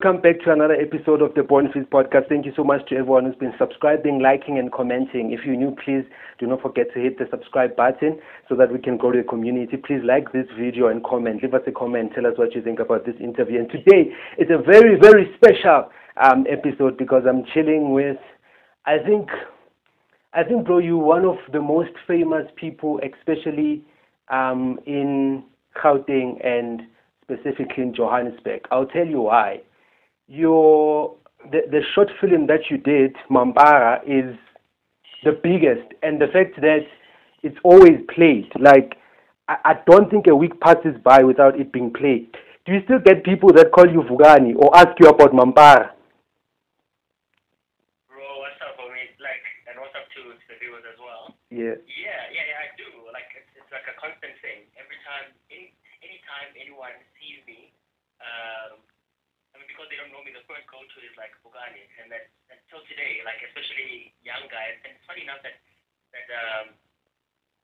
Welcome back to another episode of the Born Free podcast. Thank you so much to everyone who's been subscribing, liking, and commenting. If you're new, please do not forget to hit the subscribe button so that we can grow the community. Please like this video and comment. Leave us a comment. Tell us what you think about this interview. And today is a very, very special um, episode because I'm chilling with, I think, I think, bro, you're one of the most famous people, especially um, in Gauteng and specifically in Johannesburg. I'll tell you why your the, the short film that you did, Mampara, is the biggest, and the fact that it's always played. Like I, I don't think a week passes by without it being played. Do you still get people that call you Vukani or ask you about Mampara? Bro, what's up, homie? Like, and what's up to, the viewers as well? Yeah. Yeah, yeah, yeah, I do. Like, it's, it's like a constant thing. Every time, any anytime anyone sees me, um, because they don't know me, the first go-to is like Vukani, and that until today, like especially young guys, and it's funny enough that that um,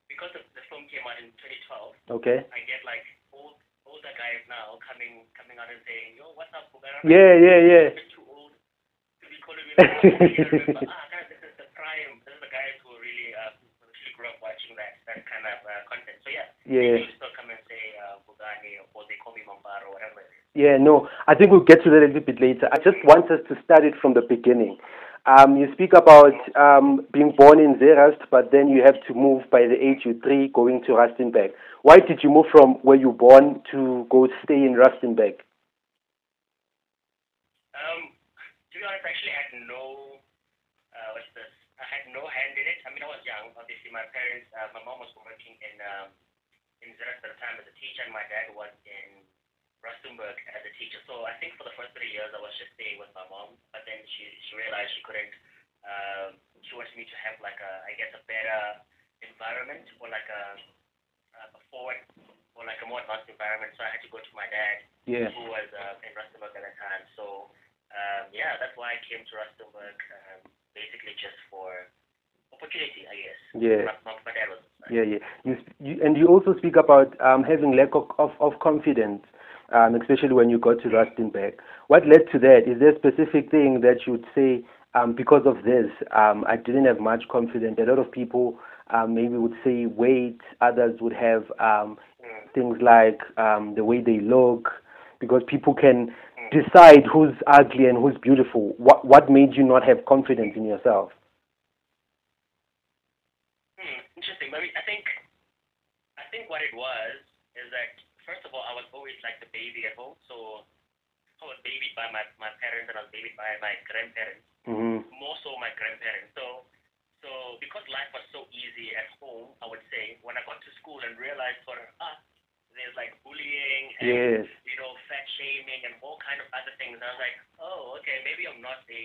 because the, the film came out in 2012, Okay. I get like old older guys now coming coming out and saying, "Yo, what's up, Vukani?" Yeah, yeah, yeah. I'm too old to be calling me. Like, ah, guys, this is the prime. This is the guys who really uh, who actually grew up watching that that kind of uh, content. So yeah, Yeah. they still come and say uh, Vukani or they call me Mampara or whatever. Yeah, no, I think we'll get to that a little bit later. I just want us to start it from the beginning. Um, you speak about um, being born in Zeerust, but then you have to move by the age you three, going to Rustenburg. Why did you move from where you were born to go stay in Rustenburg? Um, to be honest, actually, I had no, uh, what's this? I had no hand in it. I mean, I was young. Obviously, my parents, uh, my mom was working in um, in Zeerust at the time as a teacher, and my dad was in Rustenburg as a teacher. So I think for the first three years, I was just staying with my mom. But then she she realized she couldn't. Um, she wanted me to have like a, I guess, a better environment or like a, a forward or like a more advanced environment. So I had to go to my dad Yeah. who was uh, in Rustenburg at the time. So um, yeah, that's why I came to Rustenburg, um, basically just for opportunity, I guess. Yeah. Dad was. Yeah, yeah. You, you, and you also speak about um, having lack of, of, of confidence, um, especially when you got to Rustenburg. What led to that? Is there a specific thing that you'd say, um, because of this, um, I didn't have much confidence? A lot of people um, maybe would say weight, others would have um, things like um, the way they look, because people can decide who's ugly and who's beautiful. What, what made you not have confidence in yourself? Hmm, interesting. Maybe I think I think what it was is that first I was always like the baby at home, so I was babied by my my parents and I was babied by my grandparents. hmm more so my grandparents. So, so because life was so easy at home, I would say, when I got to school and realized for us, there's like bullying and Yes. you know fat shaming and all kind of other things. I was like, oh, okay, maybe I'm not a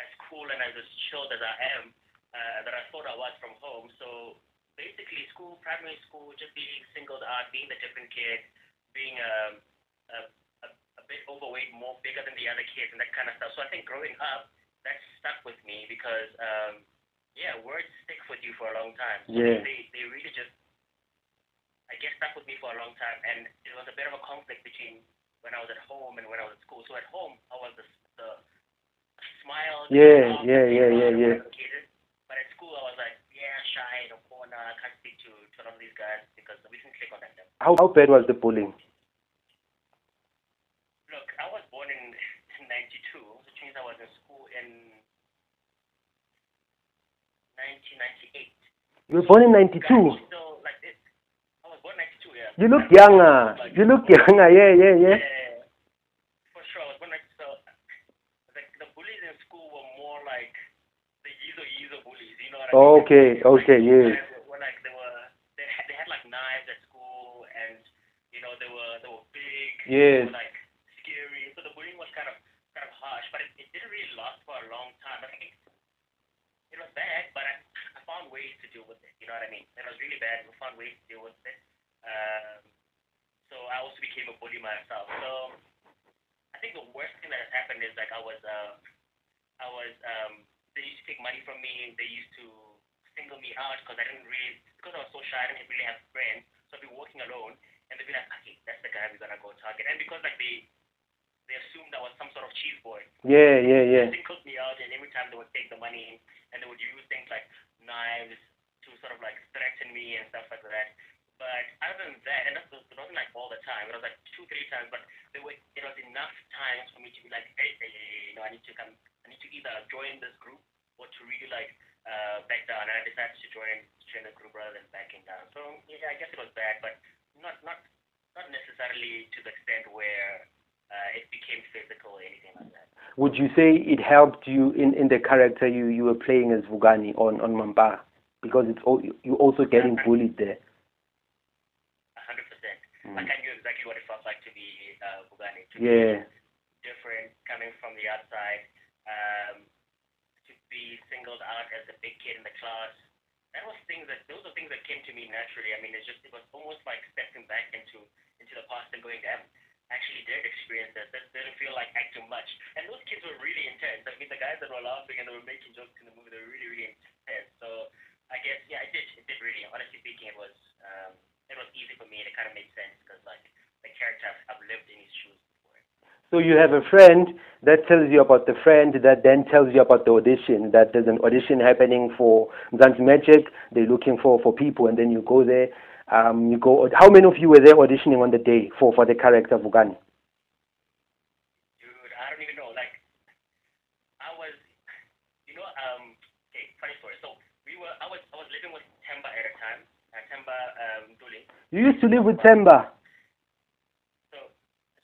as cool and as chilled as I am uh, that I thought I was from home. So basically, school, primary school, just being singled out, being the different kid, being um, a, a a bit overweight, more bigger than the other kids, and that kind of stuff. So I think growing up, that stuck with me because, um, yeah, words stick with you for a long time. So Yeah. They, they really just, I guess, stuck with me for a long time, and it was a bit of a conflict between when I was at home and when I was at school. So at home, I was the, the smile. Yeah, yeah, yeah, yeah, yeah. But at school, I was like, yeah, shy in a corner. I can't speak to, to a lot of these guys because we didn't click on that. How, how bad was the bullying? Look, I was born in 92, which means I was in school in 1998. You were born in 92. So, like this, I was born 92, yeah. You look younger. You look younger. Yeah, yeah, yeah. Yeah, for sure. I was born 92. So, the, the bullies in school were more like the Yizo Yizo bullies, you know what I mean? Okay, okay, Like, yes. guys Were, were like, they were, they had, they had like knives at school and, you know, they were, they were big. Yes. Like, scary. So the bullying was kind of, kind of harsh, but it, it didn't really last for a long time. I think it was bad, but I, I found ways to deal with it. You know what I mean? It was really bad. We found ways to deal with it. Um, so I also became a bully myself. So I think the worst thing that has happened is like I was, uh, I was, um, they used to take money from me. They used to single me out because I didn't really, because I was so shy. I didn't really have friends. So I'd be walking alone, and they'd be like, "Okay, that's the guy we're gonna go target." And because like they they assumed I was some sort of cheese boy. Yeah, yeah, yeah. They singled me out, and every time they would take the money and they would use things like knives to sort of like threaten me and stuff like that. But other than that, and it wasn't like all the time. It was like two, three times, but there were it was enough times for me to be like, hey, hey, hey, you know, I need to come, I need to either join this group or to really like uh, back down. And I decided to join join the group rather than backing down. So yeah, I guess it was bad, but not not not necessarily to the extent where uh, it became physical or anything like that. Would you say it helped you in, in the character you, you were playing as Vukani on on Mampara? Because it's all, you also getting bullied there. hundred percent. Like I knew exactly what it felt like to be uh, Vukani. To Yeah. be different, coming from the outside, um, to be singled out as the big kid in the class. That was things that those are things that came to me naturally. I mean, it's just it was almost like stepping back into into the past and going, damn, I actually did experience this. That didn't feel like acting much. And those kids were really intense. I mean, the guys that were laughing and they were making jokes in the movie, they were really, really intense. So I guess, yeah, it did. It did really. Honestly speaking, it was um, it was easy for me and it kind of made sense because like the character I've, I've lived in his shoes. So you have a friend that tells you about the friend that then tells you about the audition. That there's an audition happening for Mzansi Magic. They're looking for, for people, and then you go there. Um, you go. How many of you were there auditioning on the day for, for the character Vukani? Dude, I don't even know. Like, I was, you know, um, okay, funny story. So we were, I was, I was living with Themba at a time. Uh, Themba um. You used to live with Themba. So,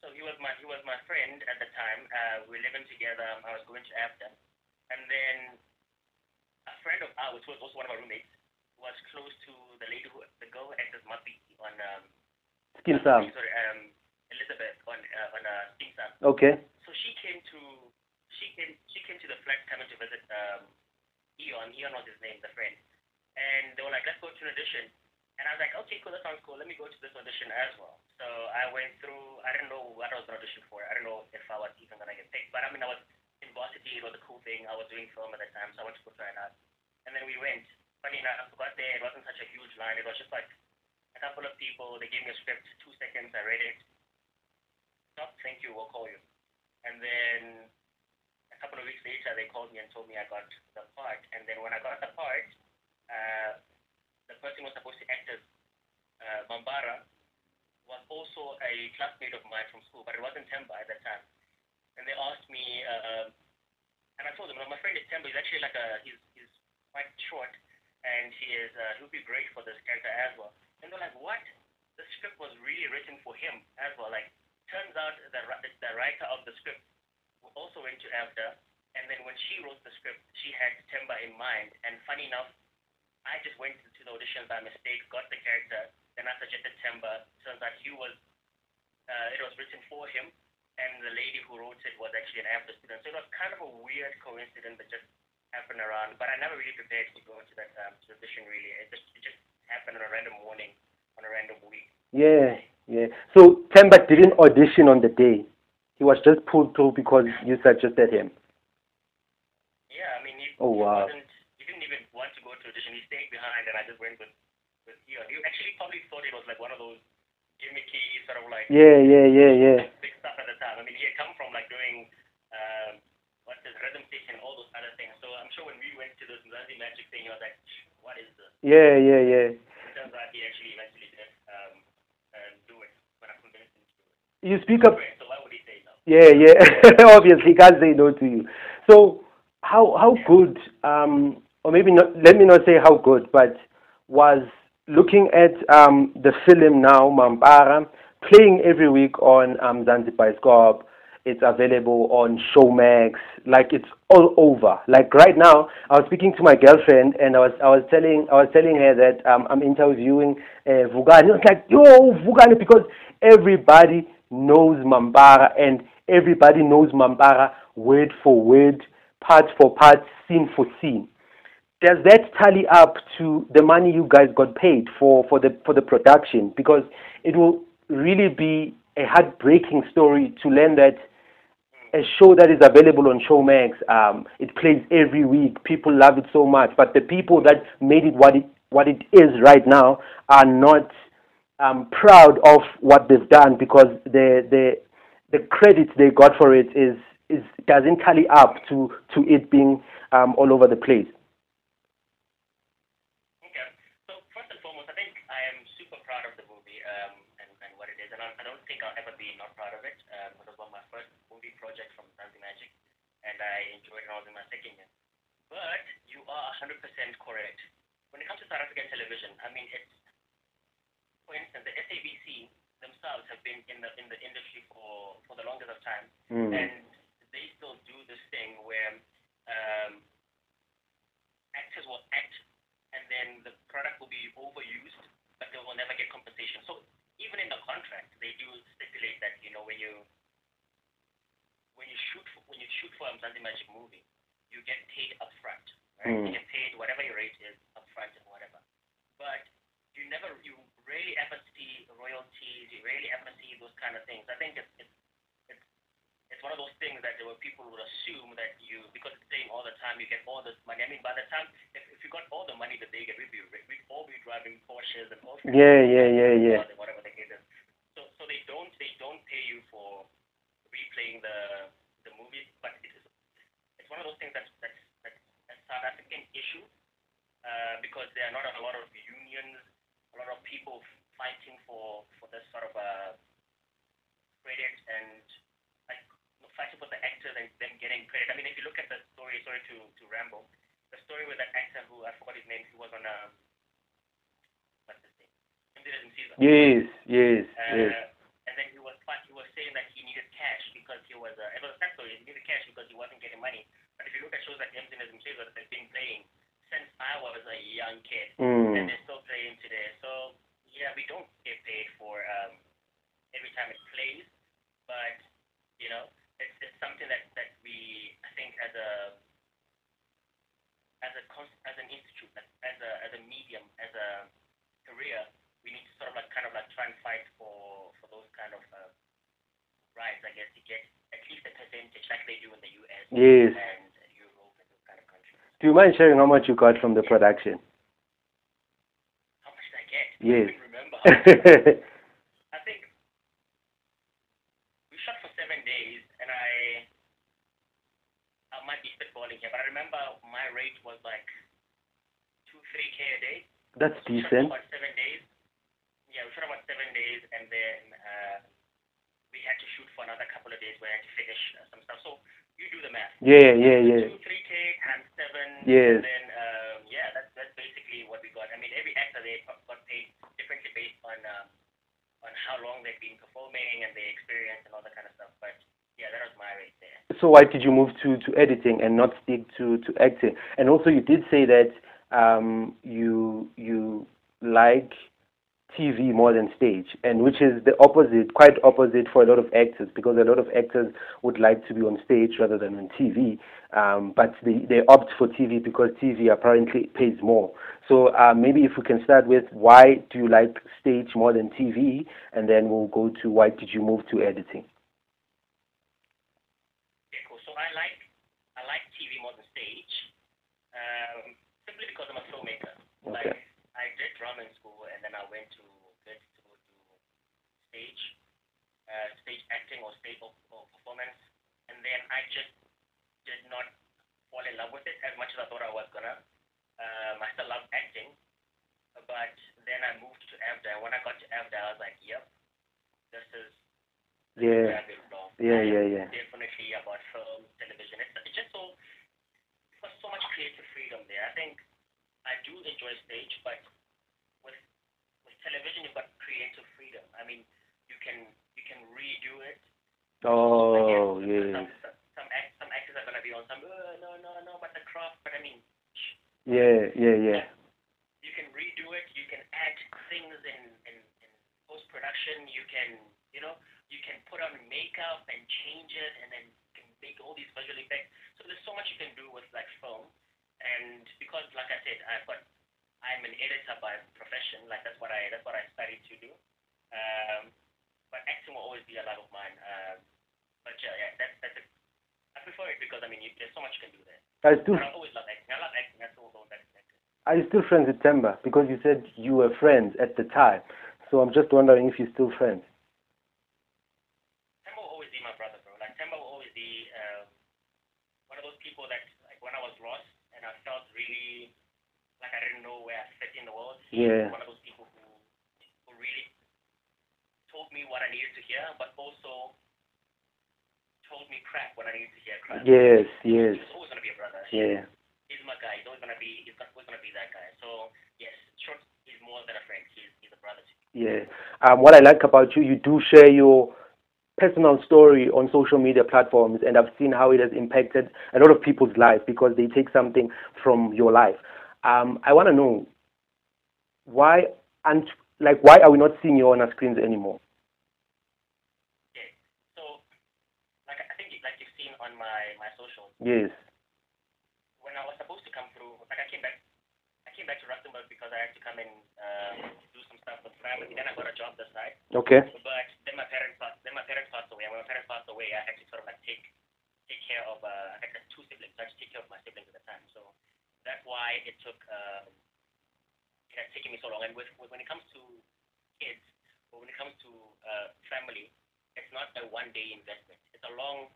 so he was my, he was my friend at the time. Uh, we were living together. I was going to AFDA, and then a friend of ours, who was also one of our roommates, was close to the lady who, the girl who acted as Muppy on, um, Skeem Saam. sorry, um, Elizabeth on, uh, on uh, Skeem Saam. Okay. So she came to she came she came to the flat coming to visit um Eon. Eon was his name, the friend. And they were like, Let's go to an audition. And I was like, Okay, cool, that sounds cool. Let me go to this audition as well. So I went through I didn't know what I was gonna audition for. I don't know if I was even gonna get picked. But I mean I was in varsity, it was a cool thing. I was doing film at the time, so I went to go try it out. And then we went. Funny enough, I got there, it wasn't such a huge line, it was just like a couple of people, they gave me a script, two seconds, I read it. Stop, thank you, we'll call you. And then a couple of weeks later, they called me and told me I got the part. And then when I got the part, uh, the person was supposed to act as uh, Mampara was also a classmate of mine from school, but it wasn't Themba at that time. And they asked me, uh, and I told them, no, my friend is Themba. He's actually like a, he's, he's quite short, and he is, uh, he'll be great for this character as well. And they're like, what? The script was really written for him as well. Like, turns out the, the writer of the script also went to AFDA, and then when she wrote the script, she had Themba in mind. And funny enough, I just went to the audition by mistake, got the character, then I suggested Themba. Turns out he was, uh, it was written for him, and the lady who wrote it was actually an AFDA student. So it was kind of a weird coincidence that just happened around. But I never really prepared to go into that um, to audition. Really, it just it just happened on a random morning, on a random week. Yeah, yeah. So Themba didn't audition on the day. He was just pulled through because you suggested him. Yeah, I mean, he, Oh, he wow. wasn't, he didn't even want to go to audition. He stayed behind, and I just went with with Eon. He actually probably thought it was like one of those gimmicky sort of like Yeah, yeah, yeah, yeah. Big stuff at the time. I mean, he had come from like doing um, what's his rhythm station, all those other things. So I'm sure when we went to this Mzansi Magic thing, he was like, "What is this?" Yeah, yeah, yeah. It turns out he actually eventually did um, uh, do it when I convinced him to do it. You speak up. So why would he say no? Yeah, yeah. Obviously, can't say no to you. So, how how good, um, or maybe not? Let me not say how good, but was looking at um, the film now, Mampara, playing every week on um, Mzansi Bioscope. It's available on Showmax. Like it's all over. Like right now, I was speaking to my girlfriend, and I was I was telling I was telling her that um, I'm interviewing uh, Vukani. I was like, yo, Vukani, because everybody knows Mampara, and everybody knows Mampara word for word, part for part, scene for scene does that tally up to the money you guys got paid for, for the for the production? Because it will really be a heartbreaking story to learn that a show that is available on Showmax, um, it plays every week. People love it so much, but the people that made it what it what it is right now are not um, proud of what they've done because the the the credit they got for it is is doesn't tally up to to it being um, all over the place. Okay. So first and foremost, I think I am super proud of the movie um, and, and what it is, and I, I don't think I'll ever be not proud of it. Um, it was one of my first movie projects from Mzansi Magic, and I enjoyed it. I was in my second year. But you are 100% correct. When it comes to South African television, I mean, it's for instance, the SABC themselves have been in the in the industry for for the longest of time, Mm. and they still do this thing where um, actors will act, and then the product will be overused, but they will never get compensation. So even in the contract, they do stipulate that you know when you when you shoot for, when you shoot for a Mzansi Magic movie, you get paid upfront, right? Mm. You get paid whatever your rate is upfront and whatever. But you never, you rarely ever see royalties. You rarely ever see those kind of things. I think it's it's it's, it's one of those things that there were people would assume that you because it's saying all the time you get all this money. I mean, by the time if, if you got all the money that they get, we'd be we'd all be driving Porsches and all. Yeah, yeah, yeah, yeah. Whatever the case is. So so they don't they don't pay you for replaying the the movies, but it is it's one of those things that's that's that's a South African issue uh, because there are not a lot of unions, a lot of people fighting for for this sort of uh, credit and like fighting for the actors and them getting credit. I mean, if you look at the story, sorry to to ramble, the story with that actor who I forgot his name, who was on um, what's his name? Yes, yes, Uh, yes. And then he was he was saying that he needed cash because he was uh, it was a sad story. He needed cash he money. But if you look at shows like Emzin and Mchiza that they've been playing since I was a young kid, and Mm. they're still playing today. So yeah, we don't get paid for um, every time it plays, but you know, it's it's something that that we I think as a as a as an institute, as as a as a medium, as a career, we need to sort of like kind of like try and fight for for those kind of uh, rights, I guess, to get at least percentage like they do in the US Yes. and Europe and those kind of countries. Do you mind sharing how much you got from the production? How much did I get? Yes. I don't remember. I think we shot for seven days, and I I might be spitballing here, but I remember my rate was like two, three k a day. That's We shot for decent. about seven days. Yeah, we shot about seven days, and then uh, we had to shoot for another couple of days where I had to finish uh, some stuff. So you do the math. Yeah, yeah, yeah. Two, three k times seven. Yes. And then um, yeah, that's that's basically what we got. I mean, every actor they got got paid differently based on um, on how long they've been performing and their experience and all that kind of stuff. But yeah, that was my rate there. So why did you move to, to editing and not stick to, to acting? And also you did say that um, you you like TV more than stage, and which is the opposite, quite opposite for a lot of actors, because a lot of actors would like to be on stage rather than on TV, um, but they, they opt for TV because TV apparently pays more. So uh, maybe if we can start with why do you like stage more than TV, and then we'll go to why did you move to editing? Okay, cool. So I like I like TV more than stage, um, simply because I'm a filmmaker. Okay. Like I did drama in school, and then I went to get to go to stage, uh, stage acting or stage or, or performance, and then I just did not fall in love with it as much as I thought I was gonna. Um, I still love acting, but then I moved to AFDA. When I got to AFDA, I was like, "Yep, this is Yeah. where I belong." Yeah, yeah, yeah. Definitely about film, television. It's, it's just so there's so much creative freedom there. I think I do enjoy stage, but television, you've got creative freedom. I mean, you can you can redo it. Oh, Again, yes. Some, some, some, act, some actors are gonna be on some. Uh, no, no, no. But the craft. But I mean, Yeah, yeah, yeah. you can redo it. You can add things in in, in post production. You can you know you can put on makeup and change it, and then you can make all these visual effects. So there's so much you can do with like film, and because like I said, I've got I'm an editor by profession. Like that's what I that's what I studied to do. Um, but acting will always be a love of mine. Um, but yeah, yeah, that's that's a, I prefer it because I mean you, there's so much you can do there. I still, I always love acting. I love acting. That's all that is acting. are you still friends with Themba? Because you said you were friends at the time. So I'm just wondering if you're still friends. Sam will always be people that like when I was lost and I felt really like I didn't where I fit in the world. Yeah. One of those people who who really told me what I needed to hear, but also told me crap when I needed to hear crap. Yes, yes, He's always gonna be a brother. yeah. He's my guy. He's always gonna be. He's always gonna be that guy. So yes, short. He's more than a friend. He's he's a brother. Yeah. Um, what I like about you, you do share your personal story on social media platforms, and I've seen how it has impacted a lot of people's life because they take something from your life. Um, I want to know why and like why are we not seeing you on our screens anymore? Yeah. So like I think like you've seen on my my socials. Yes. when I was supposed to come through, like I came back, I came back to Rustenburg because I had to come and um, do some stuff with family. Then I got a job this side, Okay. but then my parents passed. Then my parents passed away. And when my parents passed away, I had to sort of like take take care of. Uh, I had two siblings. So I had to take care of my siblings at the time. So that's why it took. Um, it me so long. And with, with when it comes to kids, or when it comes to uh, family, it's not a one day investment. It's a long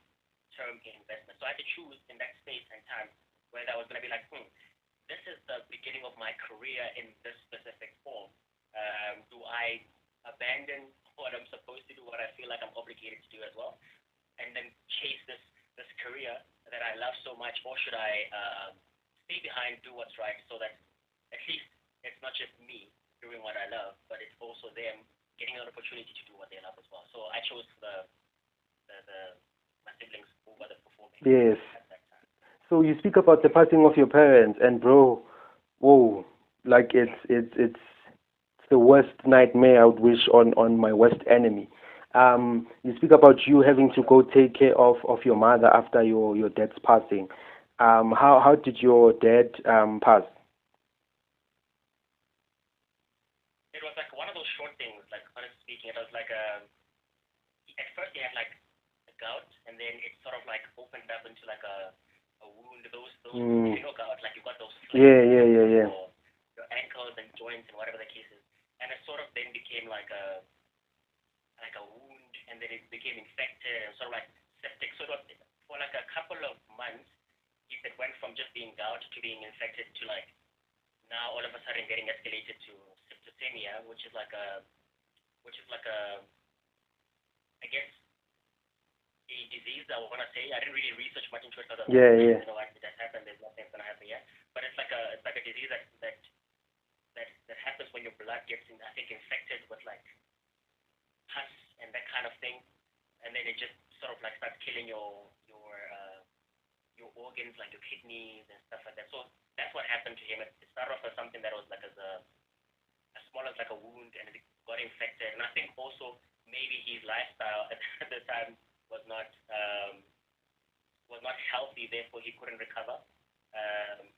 term investment. So I had to choose in that space and time whether I was going to be like, hmm, this is the beginning of my career in this specific form. Um, do I abandon what I'm supposed to do, what I feel like I'm obligated to do as well, and then chase this this career that I love so much, or should I um, stay behind, do what's right, so that at least it's not just me doing what I love, but it's also them getting an opportunity to do what they love as well. So I chose the the, the my siblings over the performing Yes. at that time. So you speak about the passing of your parents, and bro, whoa, like it's it's it's the worst nightmare I would wish on on my worst enemy. Um, you speak about you having to go take care of of your mother after your your dad's passing. Um, how how did your dad um pass? It was like one of those short things, like honestly speaking, it was like a at first he had like a gout and then it sort of like opened up into like a a wound. Those those Mm. you know gout, like you got those Yeah, yeah, yeah, yeah. your ankles and joints and whatever the case is. And it sort of then became like a like a wound and then it became infected and sort of like septic. So it was, for like a couple of months it went from just being gout to being infected to like now all of a sudden getting escalated to septicemia, which is like a which is like a I guess a disease I want to say. I didn't really research much into it than Yeah, yeah. you know what that happened, there's nothing gonna happen yet. But it's like a it's like a disease that that that, that happens when your blood gets in, I think infected with like pus and that kind of thing. And then it just sort of like starts killing your your organs like your kidneys and stuff like that. So that's what happened to him. It started off as something that was like as a as small as like a wound and it got infected. And I think also maybe his lifestyle at the time was not um, was not healthy, therefore he couldn't recover. Um,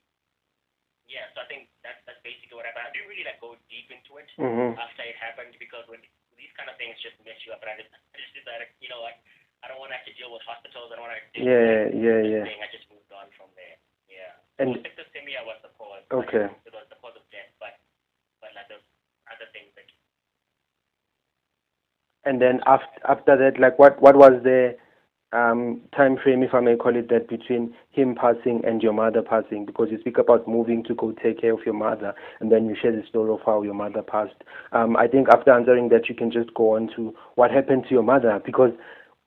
yeah, so I think that's that's basically what happened. I didn't really like go deep into it hmm after it happened because when these kind of things just mess you up, and I just, I just decided, you know what, I don't want to have to deal with hospitals. I don't want to. deal with Yeah, yeah, yeah. Thing. I just moved on from there. Yeah. And- septicemia was the cause. Okay. Like, it was the cause of death, but but like those other things that And then after after that, like what what was the um time frame, if I may call it that, between him passing and your mother passing? Because you speak about moving to go take care of your mother, and then you share the story of how your mother passed. Um, I think after answering that, you can just go on to what happened to your mother, because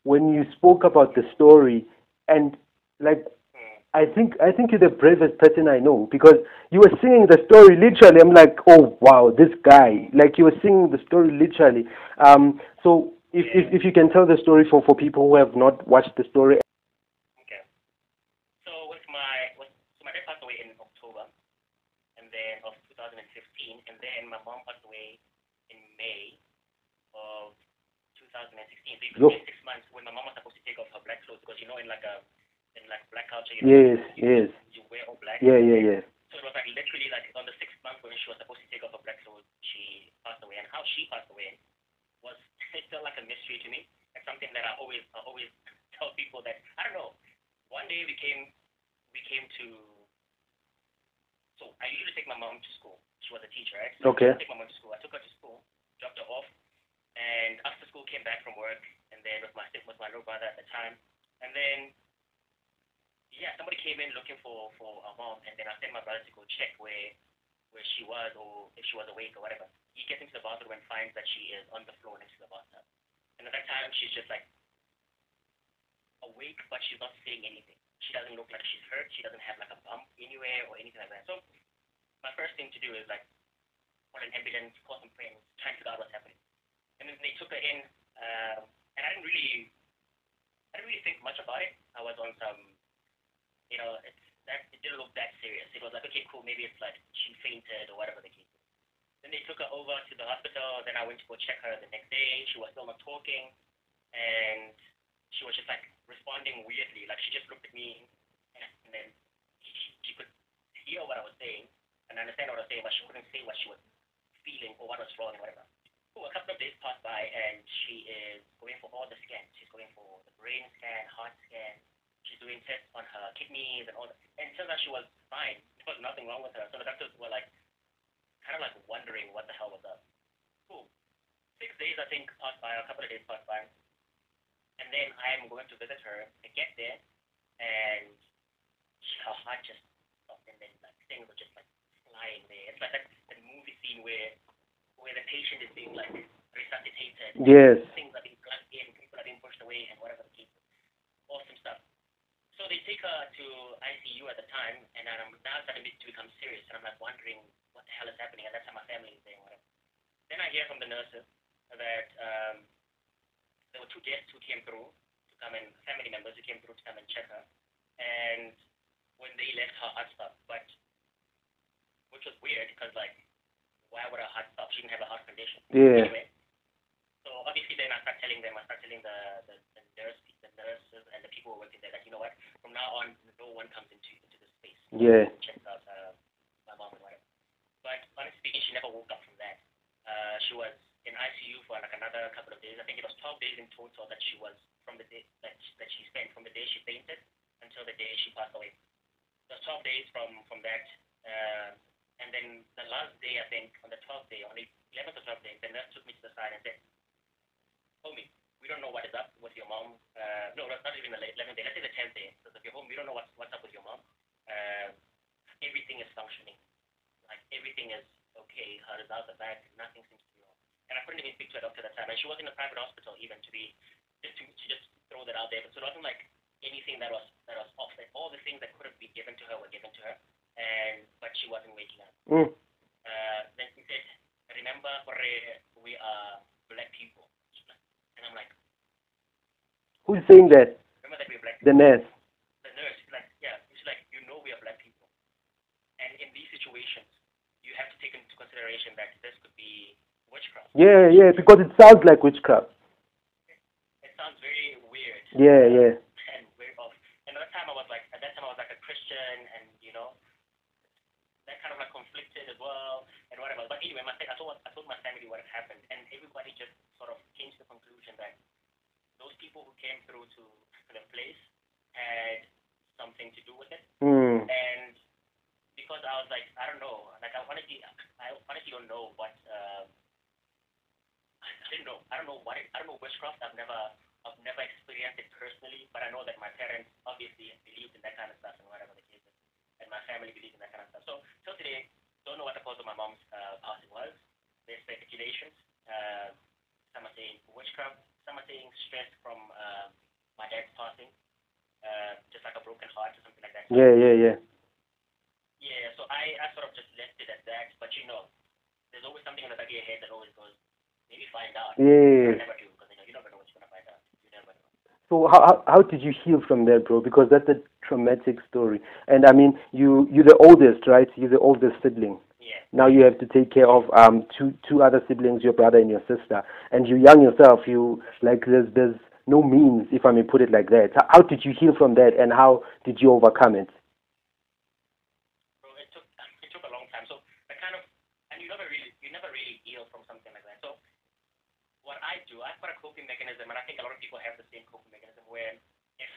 when you spoke about the story and like I think I think you're the bravest person I know because you were singing the story literally. I'm like, oh wow, this guy. Like you were singing the story literally. Um, so if, if if you can tell the story for for people who have not watched the story. Okay. So with my with, so my dad passed away in October, and then of 2015, and then my mom passed away in May of 2016. So it Yo. was six months when my mom was supposed to take off her black clothes because you know in like a in like black culture you, Yes, you, yes, you wear all black. yeah, yeah, yeah. So it was like literally like on the sixth month when she was supposed to take off her black clothes, she passed away. And how she passed away was still like a mystery to me. It's something that I always I always tell people that I don't know. One day we came we came to so I usually take my mom to school. She was a teacher, right? So Okay. I take my mom to school. I took her to school, dropped her off, and after school came back from work and then with my with my little brother at the time. And then yeah, somebody came in looking for for a mom, and then I sent my brother to go check where where she was or if she was awake or whatever. He gets into the bathroom and finds that she is on the floor next to the bathtub. And at that time, she's just like awake, but she's not saying anything. She doesn't look like she's hurt. She doesn't have like a bump anywhere or anything like that. So my first thing to do is like call an ambulance, call some friends, try and figure out what's happening. And then they took her in, um, and I didn't really, I didn't really think much about it. I was on some, you know, it's that it didn't look that serious. It was like, okay, cool, maybe it's like she fainted or whatever the case is. Then they took her over to the hospital. Then I went to go check her the next day. She was still not talking, and she was just like responding weirdly. Like she just looked at me, and then she, she could hear what I was saying and understand what I was saying, but she couldn't say what she was feeling or what was wrong and whatever. A couple of days passed by, and she is going for all the scans. She's going for the brain scan, heart scan, she's doing tests on her kidneys and all that. And turns out she was fine. There was nothing wrong with her. So the doctors were like, kind of like wondering what the hell was up. Cool. Six days, I think, passed by, a couple of days passed by. And then I am going to visit her. I get there, and her heart just stopped, and then like things were just like flying there. It's like that, that movie scene where where the patient is being like resuscitated. Yes. Things are being plugged in, people are being pushed away, and whatever the case. Awesome stuff. So they take her to ICU at the time, and I'm now starting to become serious, and I'm like wondering what the hell is happening. At that time, my family is there, whatever. Then I hear from the nurses that um, there were two guests who came through to come and family members who came through to come and check her, and when they left, her heart stopped, but which was weird because like, why would her heart stop? She didn't have a heart condition. Yeah. Anyway, so obviously then I start telling them, I start telling the the, the nurse, the nurses and the people who working there that you know what, from now on, no one comes into into the space. Yeah. Checks out uh, my mom and whatever. But honestly speaking, she never woke up from that. Uh, she was in ICU for like another couple of days. I think it was 12 days in total that she was from the day that she, that she spent from the day she fainted until the day she passed away. It was 12 days from from that. Uh, and then the last day, I think, on the 12th day, on the 11th or 12th day, the nurse took me to the side and said, Homie, we don't know what is up with your mom. Uh, no, not even the 11th day. Let's say the 10th day. So if you're home, we don't know what's, what's up with your mom. Uh, everything is functioning. Like, everything is okay. Her results are back. Nothing seems to be wrong. And I couldn't even speak to a doctor at that time. And she was in a private hospital even to be, just to, to just throw that out there. But so it wasn't like anything that was, that was off. Like, all the things that could have been given to her were given to her. And, but she wasn't waking up. Mm. Uh, then she said, remember, Jorge, we are black people. And I'm like, Who's saying that? remember that we're black The nurse. the nurse is like, yeah, it's like, you know we are black people. And in these situations, you have to take into consideration that this could be witchcraft. Yeah, yeah, because it sounds like witchcraft. It sounds very weird Yeah, yeah. and very off. And at that time I was like, at that time I was like a Christian and, you know, that kind of like conflicted as well and whatever. But anyway, my, I told, I told my family what had happened and everybody just sort of came to the conclusion that those people who came through to the place had something to do with it. Mm. and because I was like, I don't know, like I honestly, I honestly don't know what, uh, I didn't know, I don't know what, it, I don't know witchcraft. I've never, I've never experienced it personally, but I know that my parents obviously believed in that kind of stuff and whatever the case is, and my family believed in that kind of stuff. So till today, don't know what the cause of my mom's uh, passing was. There's speculations. Uh, some are saying witchcraft. Some are saying stress from uh, passing, uh, just like a broken heart or something like that. Yeah, yeah, yeah. Yeah, so I, I sort of just left it at that. But you know, there's always something in the back of your head that always goes, maybe find out. Yeah. You never do, because you know, you never know what you're going to find out. You never know. So how, how how did you heal from that, bro? Because that's a traumatic story. And I mean, you you're the oldest, right? You're the oldest sibling. Yeah. Now you have to take care of um two two other siblings, your brother and your sister, and you're young yourself. You like there's there's no means, if I may put it like that. How, did you heal from that, and how did you overcome it? So it took it took a long time. So I kind of and you never really you never really heal from something like that. So what I do, I've got a coping mechanism, and I think a lot of people have the same coping mechanism where if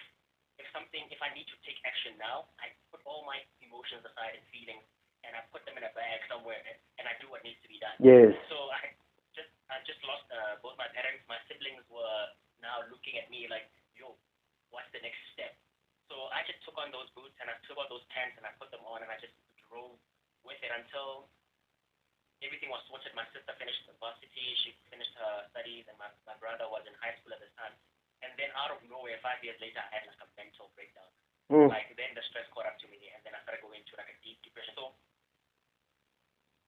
if something if I need to take action now, I put all my emotions aside and feelings, and I put them in a bag somewhere, and, and I do what needs to be done. Yes. So I just I just lost uh, both my parents. My siblings were now looking at me like, yo, what's the next step? So I just took on those boots and I took on those pants and I put them on and I just drove with it until everything was sorted. My sister finished university, she finished her studies, and my, my brother was in high school at the time. And then out of nowhere, five years later, I had like a mental breakdown. Mm. Like then the stress caught up to me, and then I started going into like a deep depression. So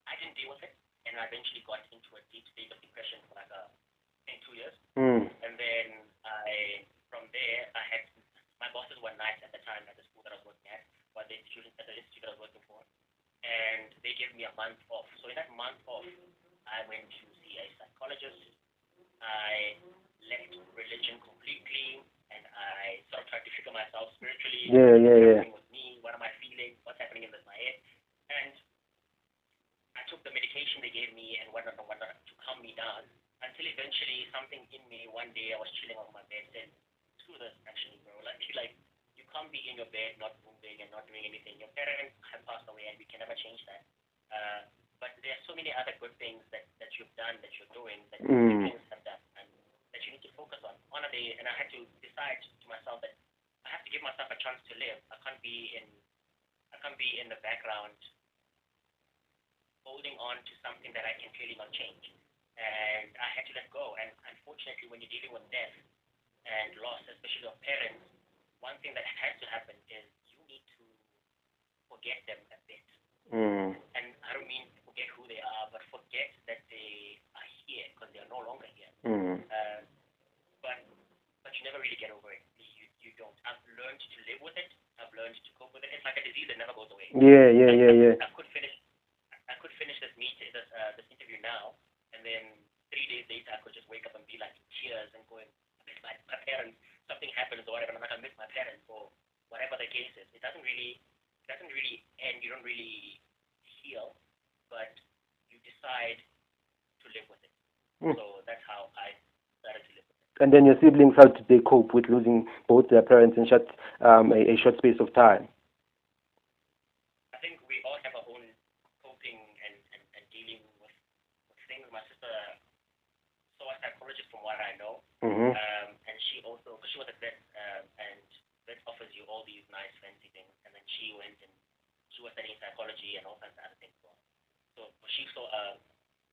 I didn't deal with it, and I eventually got into a deep state of depression for like a in two years. Mm. And then I from there I had my bosses were nice at the time at the school that I was working at, but the institution at the institute that I was working for, and they gave me a month off. So in that month off, I went to see a psychologist. I left religion completely and I sort of tried to figure myself spiritually. Yeah, yeah, yeah. With me, what am I feeling? What's happening in my head? And I took the medication they gave me and whatnot and whatnot to calm me down until eventually something in me one day I was chilling on my bed said, "Screw this, actually, bro. Like, like you can't be in your bed not moving and not doing anything. Your parents have passed away and we can never change that. Uh, but there are so many other good things that, that you've done, that you're doing, that mm. things have done and that you need to focus on. On a day, and I had to decide to myself that I have to give myself a chance to live. I can't be in, I can't be in the background, holding on to something that I can clearly not change. And I had to let go. And unfortunately, when you're dealing with death and loss, especially of parents, one thing that has to happen is you need to forget them a bit. Mm. And I don't mean forget who they are, but forget that they are here because they are no longer here. Mm. Uh, but but you never really get over it. You you don't. I've learned to live with it. I've learned to cope with it. It's like a disease that never goes away. Yeah, yeah, yeah, yeah. I, I could finish. I could finish this meeting, this uh, this interview now, and then three days later, I could just wake up and be like in tears and going, I miss my, my parents. Something happens or whatever. I'm like, I miss my parents or whatever the case is. It doesn't really it doesn't really end. You don't really heal, but you decide to live with it. Mm. So that's how I started to live. And then your siblings, how did they cope with losing both their parents in short, um, a, a short space of time? I think we all have our own coping and, and, and dealing with, with things. My sister saw a psychologist from what I know, mm-hmm. um, and she also, because she was a vet, um, and vet offers you all these nice fancy things, and then she went and she was studying psychology and all kinds of other things. So, so she saw a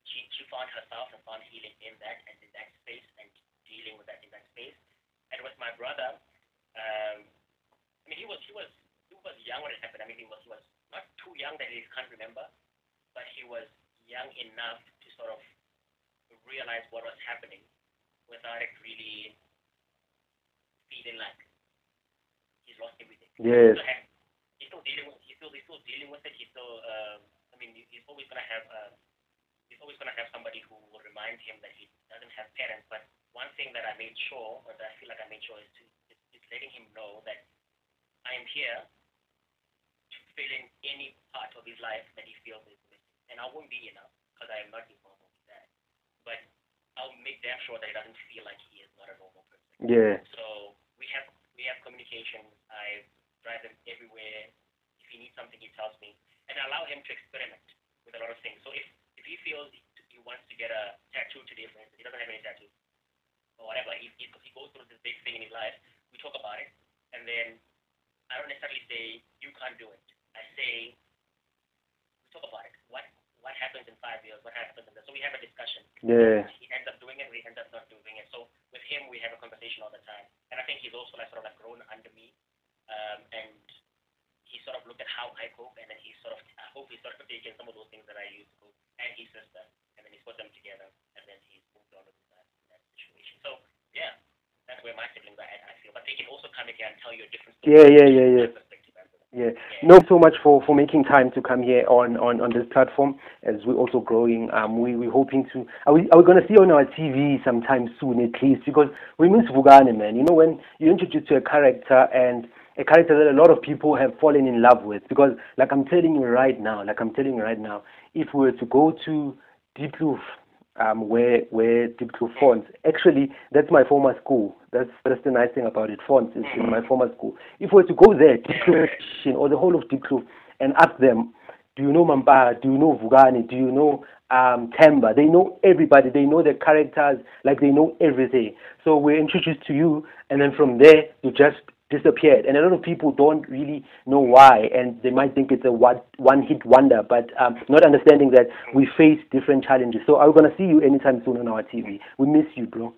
she, she found herself and found healing in that and in that space and dealing with that in that space. And with my brother, um, I mean, he was he was he was young when it happened. I mean, he was he was not too young that he can't remember, but he was young enough to sort of realize what was happening without it really feeling like he's lost everything. Yes. He's still, dealing with he's still he's still dealing with it. He's still um, I mean he's always gonna have. Uh, he's always going to have somebody who will remind him that he doesn't have parents. But one thing that I made sure, or that I feel like I made sure, is to is, is letting him know that I am here to fill in any part of his life that he feels is missing. And I won't be enough because I am not his normal dad. But I'll make damn sure that he doesn't feel like he is not a normal person. Yeah. So we have we have communication. I drive him everywhere. If he needs something, he tells me, and I allow him to experiment with a lot of things. So if he feels he wants to get a tattoo today, for instance, he doesn't have any tattoos or whatever, he, he, he goes through this big thing in his life, we talk about it, and then I don't necessarily say, you can't do it. I say, we talk about it. What what happens in five years? What happens in this? So we have a discussion. Yeah. He ends up doing it, we end up not doing it. So with him, we have a conversation all the time. And I think he's also like sort of like grown under me. Um, and he sort of looked at how I cope, and then he sort of, I hope he sort of taken some of those things that I use to cope and his sister, and then he's put them together, and then he's moved on with that, that situation. So yeah, that's where my siblings are at. I feel, but they can also come in here and tell you a different story. Yeah, yeah, yeah, yeah. Yeah. No, so much for, for making time to come here on, on, on this platform as we're also growing. Um, we, we're hoping to, are we, are we going to see on our TV sometime soon at least? Because we miss Vukani, man. You know, when you introduce to a character and a character that a lot of people have fallen in love with. Because, like I'm telling you right now, like I'm telling you right now, if we were to go to Diepkloof, um, where where Diepkloof Fonts, actually that's my former school. That's that's the nice thing about it. Fonts is in my former school. If we were to go there, or the whole of Diepkloof, and ask them, do you know Mamba? Do you know Vukani? Do you know um, Themba? They know everybody. They know the characters, like they know everything. So we're introduced to you, and then from there you just disappeared, and a lot of people don't really know why, and they might think it's a one hit wonder, but um, not understanding that we face different challenges. So, are we gonna see you anytime soon on our TV? We miss you, bro.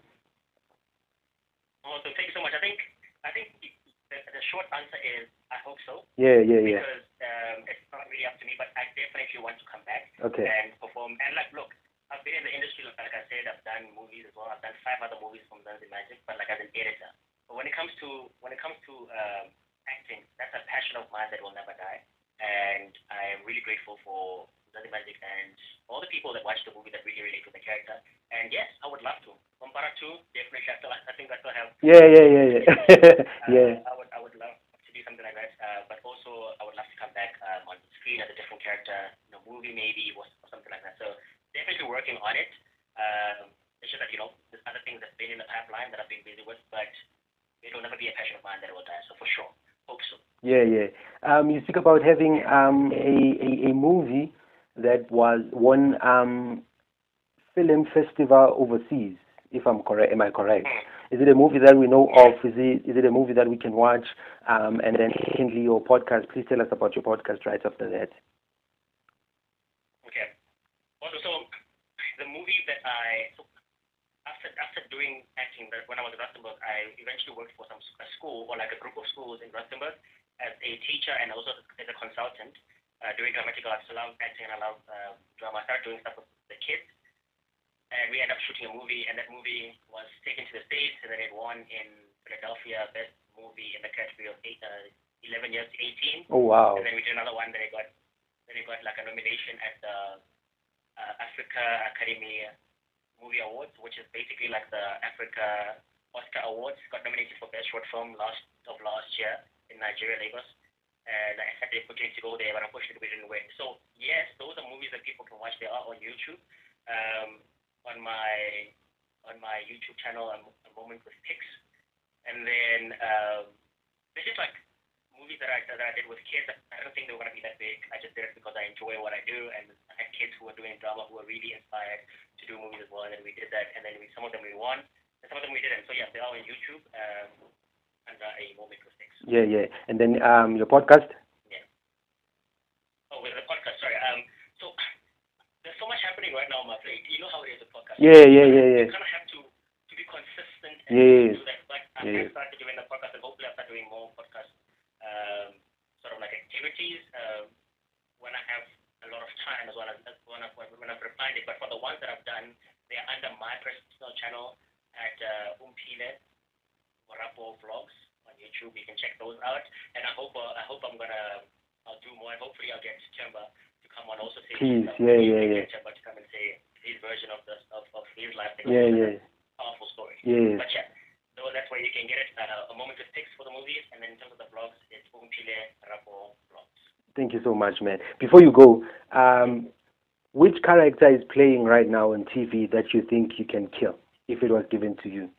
Awesome, thank you so much. I think I think the, the short answer is I hope so. Yeah, yeah, yeah. Because um, it's not really up to me, but I definitely want to come back Okay. and perform. And like, look, I've been in the industry, like I said, I've done movies as well. I've done five other movies from Mzansi Magic, but like as an editor. But when it comes to when it comes to um, acting, that's a passion of mine that will never die. And I am really grateful for Mzansi Magic and all the people that watch the movie that really relate to the character. And yes, I would love to. Mampara 2, definitely. I, still, I think I still have Yeah, yeah, yeah, yeah. yeah. uh, I would I would love to do something like that. Uh, but also I would love to come back um, on screen as a different character in a movie maybe or, or something like that. So definitely working on it. Um, it's just that you know there's other things that's been in the pipeline that I've been busy with, but will never be a passion of mine that will die. So for sure, hope so. Yeah, yeah. Um, you speak about having um, a, a, a movie that was won um, film festival overseas. If I'm correct, am I correct? Is it a movie that we know of? Is it is it a movie that we can watch? Um, and then secondly, your podcast. Please tell us about your podcast right after that. Okay. Also, so the movie that I so after after doing acting when I was in Rustenburg, I eventually worked for some a school or like a group of schools in Rustenburg as a teacher and also as a consultant uh, doing dramatical arts. I love acting and I love uh, drama. I started doing stuff with the kids, and we ended up shooting a movie, and that movie was taken to the states, and then it won in Philadelphia best movie in the category of eight, uh, 11 years to 18. Oh wow! And then we did another one that I got, that I got like a nomination at the uh, Africa Academy Movie Awards, which is basically like the Africa Oscar Awards. Got nominated for best short film last of last year in Nigeria, Lagos. And I had the opportunity to go there, but unfortunately we didn't win. So yes, those are movies that people can watch. They are on YouTube. Um, on my on my YouTube channel, a moment with Pix. And then um, it's just like movies that I that I did with kids. I don't think they were gonna be that big. I just did it because I enjoy what I do, and I had kids who were doing drama who were really inspired to do movies as well. And then we did that, and then we some of them we won, and some of them we didn't. So yeah, they're all on YouTube um, under a moment Pix. Yeah, yeah. And then um, your podcast. Yeah. Oh, with the podcast, sorry. Um, so there's so much happening right now on my plate. You know how it is with podcast. Yeah, yeah, yeah, yeah. You kind of have to to be consistent and Yes. do that. But I'm Yes. going to start doing the podcast, and hopefully I'll start doing more podcast, um, sort of like activities um, when I have a lot of time as well as when I've, when I've refined it. But for the ones that I've done, they are under my personal channel at uh, Omphile Morapo Vlogs on YouTube. You can check those out, and I hope uh, I hope I'm gonna I'll do more, and hopefully I'll get Themba to come on also say Please, stuff. yeah, yeah, yeah. Themba to come and say his version of the of, of his life. Yeah, yeah, Powerful story. yeah. But yeah, so that's where you can get it. Uh, a moment with pics for the movies, and then in terms of the vlogs, it's Omphile Rapoo Vlogs. Thank you so much, man. Before you go, um, which character is playing right now on TV that you think you can kill if it was given to you?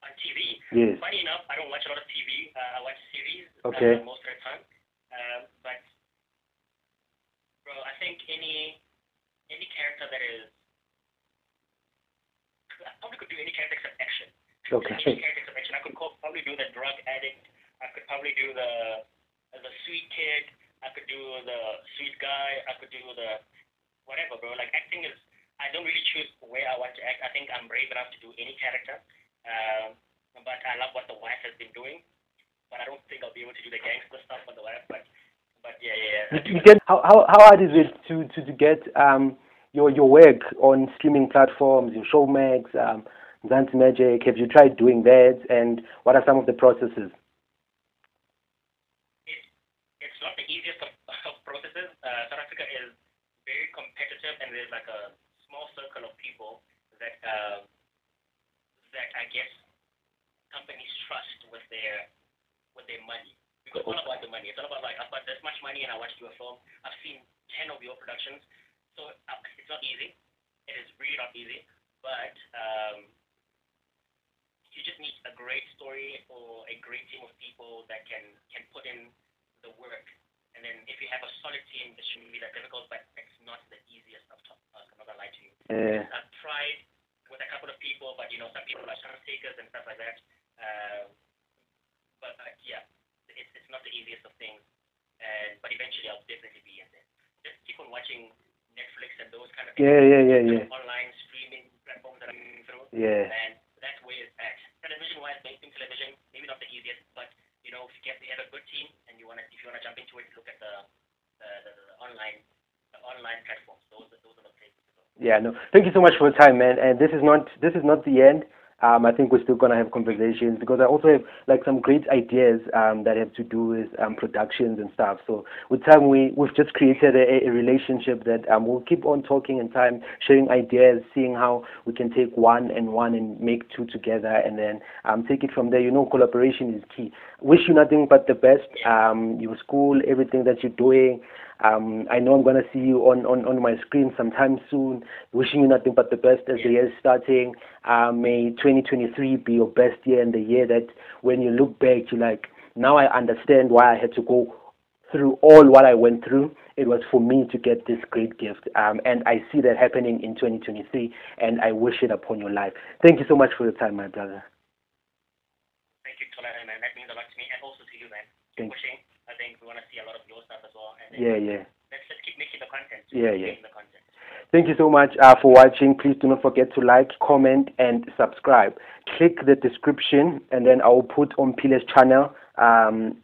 On TV, Yes. funny enough, I don't watch a lot of TV. Uh, I watch series Okay. uh, most of the time. Um, but bro, I think any any character that is, I probably could do any character except action. Okay. Any character except action. I could co- probably do the drug addict. I could probably do the the sweet kid. I could do the sweet guy. I could do the whatever, bro. Like acting is, I don't really choose where I want to act. I brave enough to do any character. Um, but I love what the wife has been doing. But I don't think I'll be able to do the gangster stuff with the wife. But but yeah, yeah. yeah. You get how, how how hard is it to to, to get um your your work on streaming platforms, your Showmax, um, Mzansi Magic? Have you tried doing that? And what are some of the processes? it's not the easiest of, of processes. Uh, South Africa is very competitive, and there's like a small circle of people that uh, that I guess companies trust with their with their money. Because it's all about the money. It's all about like I've got this much money and I do a film. I've seen ten of your productions, so uh, it's not easy. It is really not easy, but um, you just need a great story or a great team of people that can can put in the work. And then if you have a solid team, it shouldn't be that difficult, but it's not the easiest of top task. I'm not gonna lie to you. Uh, I've tried with a couple of people, but you know, some people are chance takers and stuff like that. Uh, but uh, yeah, it's, it's not the easiest of things. And but eventually, I'll definitely be in there. Just keep on watching Netflix and those kind of Yeah, yeah, yeah, yeah. online streaming platforms that I'm going through. Yeah. And that's where it's at. Television wise, mainstream television, maybe not the easiest, but you know, if you get you have a good team and you wanna if you wanna jump into it, look at the the, the, the online the online platforms. Those are those are the places. Yeah, no. Thank you so much for your time, man. And this is not this is not the end. Um, I think we're still gonna have conversations because I also have like some great ideas um, that have to do with um, productions and stuff. So with time, we we've just created a, a relationship that um, we'll keep on talking in time, sharing ideas, seeing how we can take one and one and make two together, and then um, take it from there. You know, collaboration is key. Wish you nothing but the best. Um, your school, everything that you're doing. Um, I know I'm going to see you on, on, on my screen sometime soon. Wishing you nothing but the best as the year is starting. Uh, may 2023 be your best year and the year that when you look back, you're like, now I understand why I had to go through all what I went through. It was for me to get this great gift. Um, and I see that happening in 2023, and I wish it upon your life. Thank you so much for your time, my brother. Thank you, Tola, man. That means a lot to me and also to you, man. Thank- pushing. I think we wanna see a lot of your stuff as well. And then Yeah, yeah. let's just keep making the content. Yeah, yeah. content. Thank you so much uh, for watching. Please do not forget to like, comment, and subscribe. Click the description, and then I will put on Pile's channel. Um,